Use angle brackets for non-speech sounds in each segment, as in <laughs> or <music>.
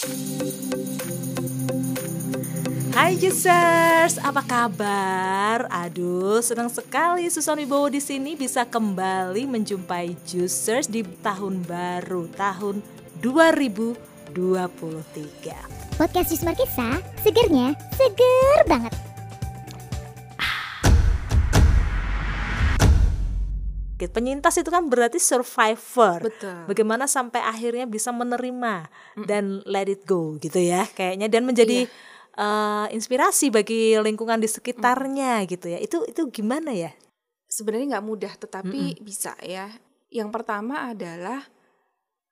Hai Juicers, apa kabar? Aduh, senang sekali Susan Wibowo di sini bisa kembali menjumpai Juicers di tahun baru, tahun 2023. Podcast Jus Markisa, segernya seger banget. Penyintas itu kan berarti survivor. Betul. Bagaimana sampai akhirnya bisa menerima dan let it go gitu ya, kayaknya dan menjadi eh, inspirasi bagi lingkungan di sekitarnya gitu ya. Itu itu gimana ya? Sebenarnya nggak mudah, tetapi bisa ya. Yang pertama adalah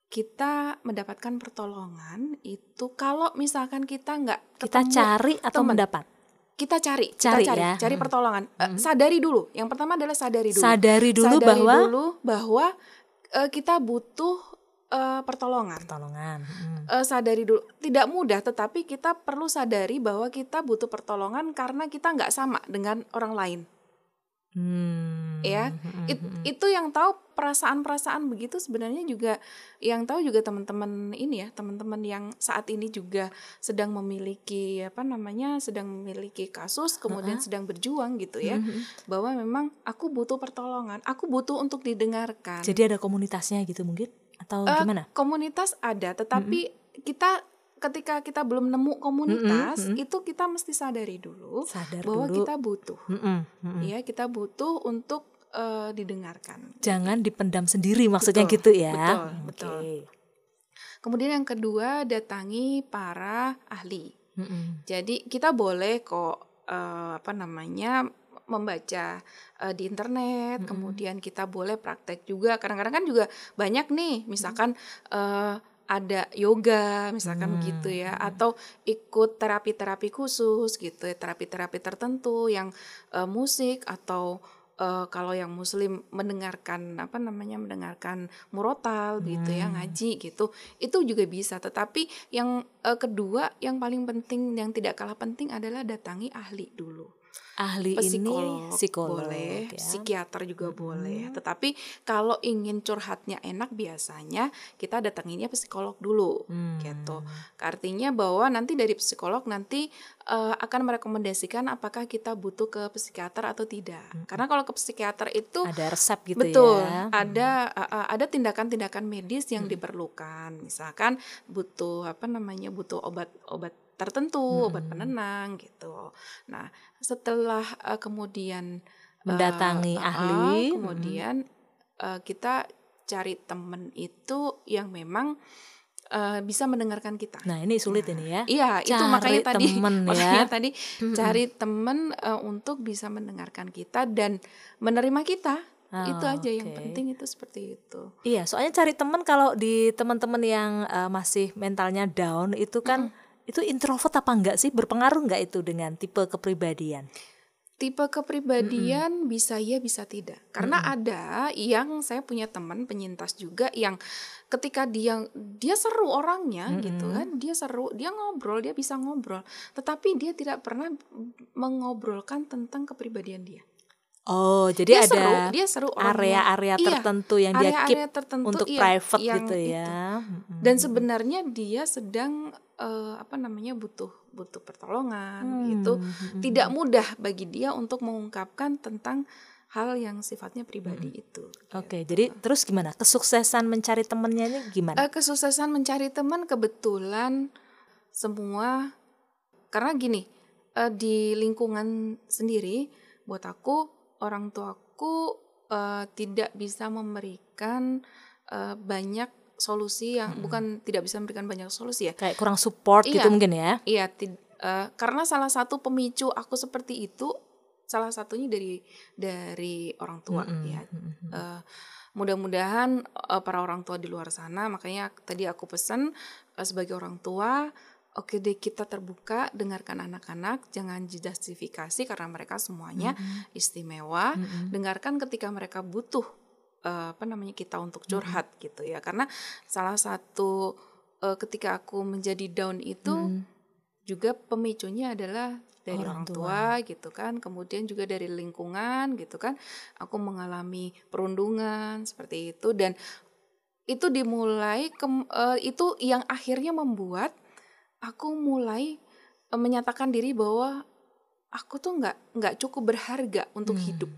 kita mendapatkan pertolongan itu kalau misalkan kita nggak Kita cari atau teman. mendapat? Kita cari, Cari kita cari, ya. cari Mm. pertolongan. Eh, sadari dulu. Yang pertama adalah sadari dulu. Sadari dulu Sadari bahwa dulu bahwa eh, kita butuh eh, pertolongan. pertolongan. Hmm. Eh, sadari dulu. Tidak mudah, tetapi kita perlu sadari bahwa kita butuh pertolongan karena kita nggak sama dengan orang lain. Hmm. Ya Hmm, It- hmm, hmm. itu yang tahu perasaan-perasaan begitu sebenarnya juga yang tahu juga teman-teman ini ya teman-teman yang saat ini juga sedang memiliki apa namanya sedang memiliki kasus kemudian sedang berjuang gitu ya hmm. bahwa memang aku butuh pertolongan aku butuh untuk didengarkan Jadi ada komunitasnya gitu mungkin atau Eh, gimana? komunitas ada tetapi kita ketika kita belum nemu komunitas Mm-mm, mm-mm. itu kita mesti sadari dulu Sadar bahwa dulu. kita butuh Hmm, hmm, hmm. ya kita butuh untuk eh, didengarkan Jangan dipendam sendiri maksudnya Betul, gitu ya. betul, Oke. betul. Kemudian yang kedua datangi para ahli. Hmm, hmm. Jadi kita boleh kok eh, apa namanya membaca eh, di internet, Mm-mm. kemudian kita boleh praktek juga. Kadang-kadang kan juga banyak nih, misalkan eh, ada yoga, misalkan Hmm, gitu ya, hmm. atau ikut terapi-terapi khusus gitu ya, terapi-terapi tertentu yang eh, musik atau eh, kalau yang muslim mendengarkan apa namanya mendengarkan murotal gitu ya Hmm. ngaji gitu itu juga bisa tetapi yang eh, kedua yang paling penting yang tidak kalah penting adalah datangi ahli dulu Ahli psikolog, ini psikolog boleh ya. psikiater juga Mhm. boleh tetapi kalau ingin curhatnya enak biasanya kita datanginnya psikolog dulu Hmm. gitu artinya bahwa nanti dari psikolog nanti eh, akan merekomendasikan apakah kita butuh ke psikiater atau tidak karena kalau ke psikiater itu Ada resep gitu Betul, ya. ada uh, uh, ada tindakan-tindakan medis yang diperlukan. Misalkan butuh apa namanya butuh obat-obat tertentu, obat Hmm. penenang gitu. Nah, setelah uh, kemudian uh, Mendatangi uh, uh, ahli, kemudian uh, kita cari temen itu yang memang uh, bisa mendengarkan kita. Nah, ini sulit ini ya. Iya, itu Cari makanya tadi temen ya. <laughs> makanya tadi Hmm, cari temen uh, untuk bisa mendengarkan kita dan menerima kita. itu Oh, aja yang oke. penting itu seperti itu. Iya, soalnya cari teman kalau di teman-teman yang eh, masih mentalnya down itu kan itu introvert apa enggak sih? Berpengaruh enggak itu dengan tipe kepribadian? Tipe kepribadian bisa ya bisa tidak. Karena ada yang saya punya teman penyintas juga yang ketika dia dia seru orangnya gitu kan, dia seru, dia ngobrol, dia bisa ngobrol, tetapi dia tidak pernah mengobrolkan tentang kepribadian dia. Oh, jadi dia ada seru, dia seru area-area Iya, tertentu yang dia keep tertentu untuk iya, private yang gitu itu. ya. Mm-mm. Dan sebenarnya dia sedang eh, apa namanya butuh butuh pertolongan Hmm, gitu. Tidak mudah bagi dia untuk mengungkapkan tentang hal yang sifatnya pribadi itu. Oke, gitu. jadi terus gimana? Kesuksesan mencari temennya ini gimana? Eh, kesuksesan mencari teman kebetulan semua karena gini eh, di lingkungan sendiri buat aku orang tuaku eh, tidak bisa memberikan eh, banyak solusi yang bukan tidak bisa memberikan banyak solusi ya Kayak kurang support Iya. gitu mungkin ya? Iya, eh, karena salah satu pemicu aku seperti itu salah satunya dari dari orang tua Mm-mm, ya. Eh, mudah-mudahan eh, para orang tua di luar sana, makanya tadi aku pesan eh, sebagai orang tua, oke deh kita terbuka, dengarkan anak-anak, jangan justifikasi karena mereka semuanya istimewa. Mm-mm. Dengarkan ketika mereka butuh eh, apa namanya kita untuk curhat gitu ya, karena salah satu eh, ketika aku menjadi down itu Mm. juga pemicunya adalah dari Orang orang, tua. gitu kan kemudian juga dari lingkungan gitu kan aku mengalami perundungan seperti itu dan itu dimulai kem- eh, itu yang akhirnya membuat aku mulai uh, menyatakan diri bahwa aku tuh nggak nggak cukup berharga untuk Hmm. hidup.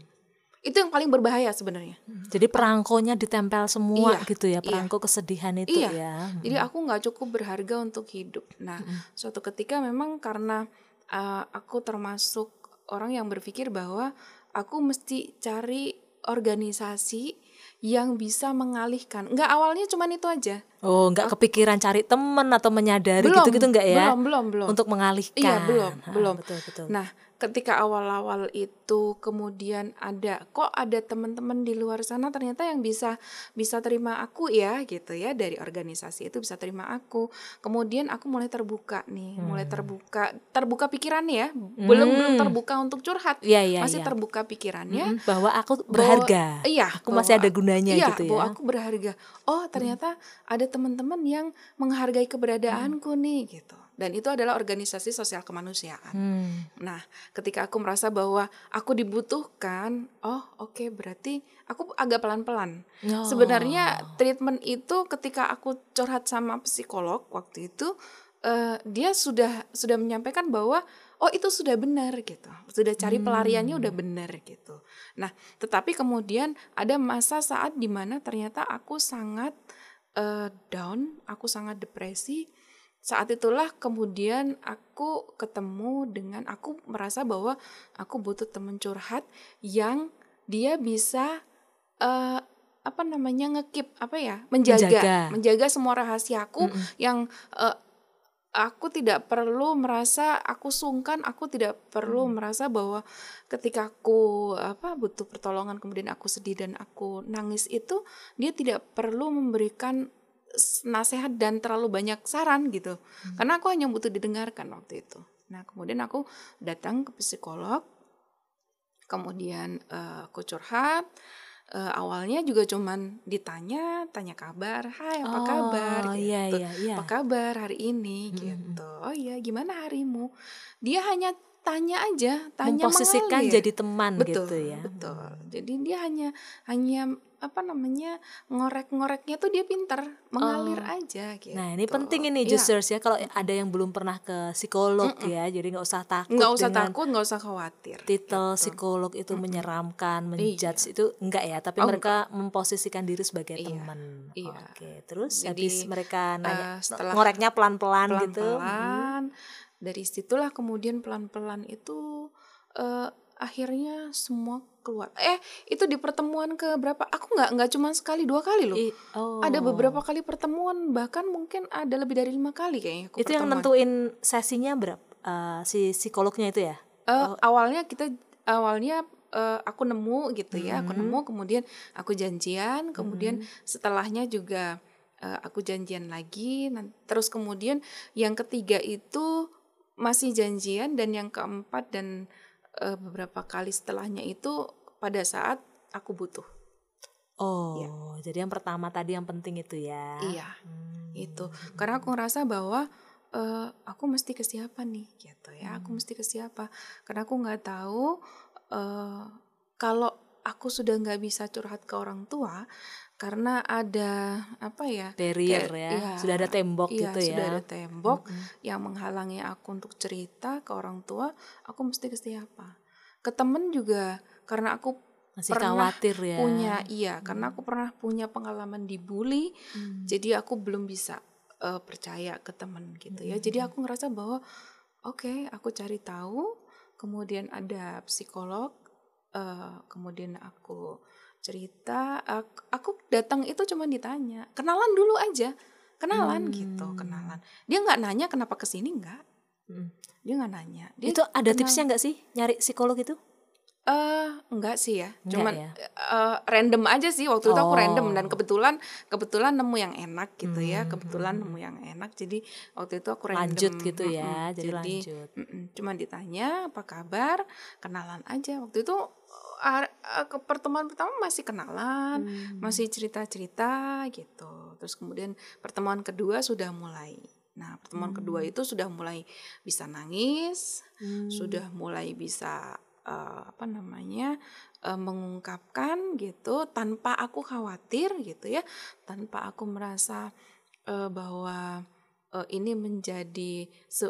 Itu yang paling berbahaya sebenarnya. Jadi perangkonya ditempel semua Iya, gitu ya, iya. perangko kesedihan itu Iya. ya. Jadi aku nggak cukup berharga untuk hidup. Nah, suatu ketika memang karena uh, aku termasuk orang yang berpikir bahwa aku mesti cari organisasi yang bisa mengalihkan. Nggak awalnya cuman itu aja. Oh, nggak kepikiran cari temen atau menyadari gitu-gitu nggak ya? Belum, belum, belum. Untuk mengalihkan. Iya, belum, Ha, belum. Betul, betul. Nah, ketika awal-awal itu kemudian ada kok ada teman-teman di luar sana ternyata yang bisa bisa terima aku ya gitu ya dari organisasi itu bisa terima aku. Kemudian aku mulai terbuka nih, mulai Hmm. terbuka terbuka pikirannya ya. Belum belum terbuka untuk curhat. Iya, iya, Masih iya. terbuka pikirannya. Mm-mm, bahwa aku bahwa- berharga. iya, Aku masih bahwa- ada gunanya iya, gitu ya. bahwa aku berharga. Oh, ternyata ada teman-teman yang menghargai keberadaanku nih gitu. Dan itu adalah organisasi sosial kemanusiaan. Hmm. Nah, ketika aku merasa bahwa aku dibutuhkan, oh oke berarti aku agak pelan-pelan. Oh. Sebenarnya treatment itu ketika aku curhat sama psikolog waktu itu, eh, dia sudah sudah menyampaikan bahwa oh itu sudah benar gitu, sudah cari pelariannya udah benar gitu. Nah, tetapi kemudian ada masa saat di mana ternyata aku sangat eh, down, aku sangat depresi. Saat itulah kemudian aku ketemu dengan aku merasa bahwa aku butuh teman curhat yang dia bisa eh, apa namanya ngekip apa ya menjaga Menjaga. menjaga, semua rahasiaku yang eh, aku tidak perlu merasa aku sungkan aku tidak perlu merasa bahwa ketika aku apa butuh pertolongan kemudian aku sedih dan aku nangis itu dia tidak perlu memberikan nasihat dan terlalu banyak saran gitu. Karena aku hanya butuh didengarkan waktu itu. Nah kemudian aku datang ke psikolog kemudian eh, aku curhat Eh, awalnya juga cuman ditanya tanya kabar hai apa Oh, kabar? iya, gitu. iya, iya. apa kabar hari ini? Gitu. Oh iya gimana harimu? Dia hanya tanya aja tanya Memposisikan mengalir. jadi teman betul gitu ya. betul. Jadi dia hanya hanya apa namanya ngorek-ngoreknya tuh dia pintar mengalir aja gitu Nah ini penting ini Iya. justers ya kalau ada yang belum pernah ke psikolog ya, jadi nggak usah takut nggak usah takut nggak usah khawatir titel psikolog itu menyeramkan, menjudge itu enggak ya, tapi Iya. Oh, mereka memposisikan diri sebagai Iya, teman. iya. Oke, terus Jadi, habis mereka nanya eh, setelah ngoreknya pelan-pelan gitu. pelan-pelan dari situlah kemudian pelan-pelan itu eh, akhirnya semua keluar eh itu di pertemuan ke berapa aku nggak nggak cuma sekali dua kali loh I- oh. ada beberapa kali pertemuan bahkan mungkin ada lebih dari lima kali kayaknya aku Itu yang pertemuan. nentuin sesinya berapa? Eh, si psikolognya itu ya? Eh, awalnya kita awalnya eh, aku nemu gitu ya aku Hmm. nemu kemudian aku janjian kemudian setelahnya juga eh, aku janjian lagi terus kemudian yang ketiga itu masih janjian dan yang keempat dan eh, beberapa kali setelahnya itu pada saat aku butuh. Oh, jadi yang pertama tadi yang penting itu ya. iya Hmm. itu. Karena aku ngerasa bahwa eh, aku mesti ke siapa nih gitu ya. Aku mesti ke siapa? Karena aku nggak tahu eh, kalau aku sudah nggak bisa curhat ke orang tua karena ada apa ya Barrier ya. iya, Sudah ada tembok iya, gitu ya. sudah ada tembok yang menghalangi aku untuk cerita ke orang tua aku mesti ke siapa ke temen juga karena aku Masih pernah khawatir ya. punya iya karena aku pernah punya pengalaman dibully Hmm. jadi aku belum bisa eh, percaya ke temen gitu ya jadi aku ngerasa bahwa oke aku cari tahu kemudian ada psikolog eh, kemudian aku cerita aku, aku datang itu cuma ditanya kenalan dulu aja. Kenalan gitu kenalan. Dia nggak nanya kenapa ke sini nggak. Hmm. dia nggak nanya. Dia Itu ada kenal- tipsnya nggak sih nyari psikolog itu? Eh, enggak sih ya. Enggak Cuman ya? eh, random aja sih waktu itu aku Oh. random dan kebetulan kebetulan nemu yang enak gitu ya. Hmm, Kebetulan nemu yang enak. Jadi waktu itu aku random. Lanjut gitu ya, Mm-mm. jadi lanjut. mm-mm, Cuman ditanya apa kabar, kenalan aja. Waktu itu eh, ke pertemuan pertama masih kenalan, Hmm. masih cerita-cerita gitu. Terus kemudian pertemuan kedua sudah mulai. Nah, pertemuan kedua Hmm. itu sudah mulai bisa nangis, sudah mulai bisa eh, apa namanya eh, mengungkapkan gitu tanpa aku khawatir gitu ya tanpa aku merasa eh, bahwa uh, ini menjadi se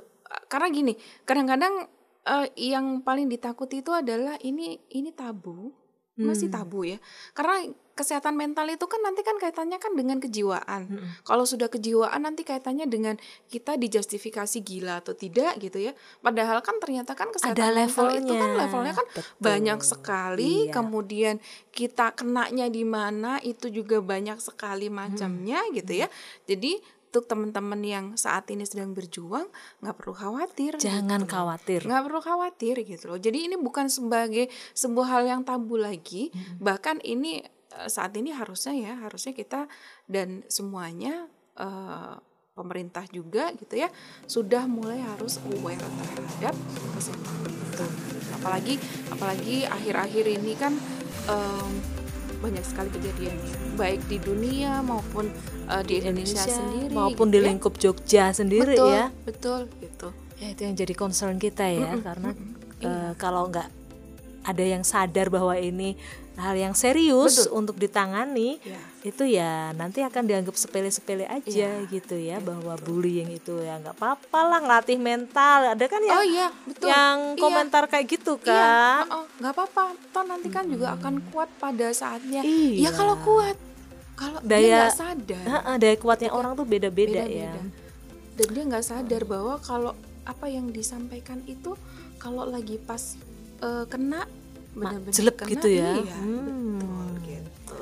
karena gini kadang-kadang uh, yang paling ditakuti itu adalah ini ini tabu masih Hmm. tabu ya karena kesehatan mental itu kan nanti kan kaitannya kan dengan kejiwaan Mm-mm. kalau sudah kejiwaan nanti kaitannya dengan kita dijustifikasi gila atau tidak gitu ya padahal kan ternyata kan kesehatan Ada mental itu kan levelnya. levelnya kan Betul. banyak sekali Iya. kemudian kita kenanya di mana itu juga banyak sekali macamnya gitu ya jadi untuk teman-teman yang saat ini sedang berjuang nggak perlu khawatir Jangan gitu. khawatir. nggak perlu khawatir gitu loh jadi ini bukan sebagai sebuah hal yang tabu lagi bahkan ini eh, saat ini harusnya ya harusnya kita dan semuanya eh, pemerintah juga gitu ya sudah mulai harus aware terhadap kesehatan mental apalagi apalagi akhir-akhir ini kan em, banyak sekali kejadian baik di dunia maupun eh, di Indonesia, sendiri maupun gitu di ya. lingkup Jogja sendiri betul, ya. betul gitu Ya itu yang jadi concern kita ya Mm-mm, karena mm-mm. eh, kalau nggak ada yang sadar bahwa ini hal yang serius Betul. untuk ditangani ya itu ya nanti akan dianggap sepele-sepele aja Iya, gitu ya bahwa bullying itu ya nggak apa-apa lah ngelatih mental ada kan oh yang iya betul yang Iya. komentar kayak gitu Iya, kan oh, oh, nggak apa-apa. Toh nanti kan juga akan kuat pada saatnya. Iya. Ya kalau kuat, kalau dia Daya- nggak sadar, Heeh, daya kuatnya orang tuh beda-beda ya. Dan dia nggak sadar bahwa kalau apa yang disampaikan itu kalau lagi pas eh, kena jelek kena, gitu ya. Iya, Hmm. betul gitu.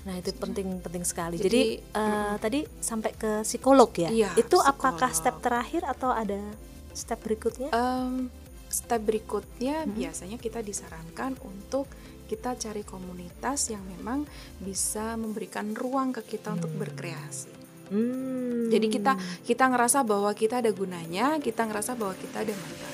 Nah itu penting-penting sekali. Jadi, Jadi, eh, tadi sampai ke psikolog ya. Iya, itu apakah psikolog. step terakhir atau ada step berikutnya? Em, step berikutnya Mhm. biasanya kita disarankan untuk kita cari komunitas yang memang bisa memberikan ruang ke kita untuk berkreasi. Hmm. Jadi kita kita ngerasa bahwa kita ada gunanya, kita ngerasa bahwa kita ada manfaat.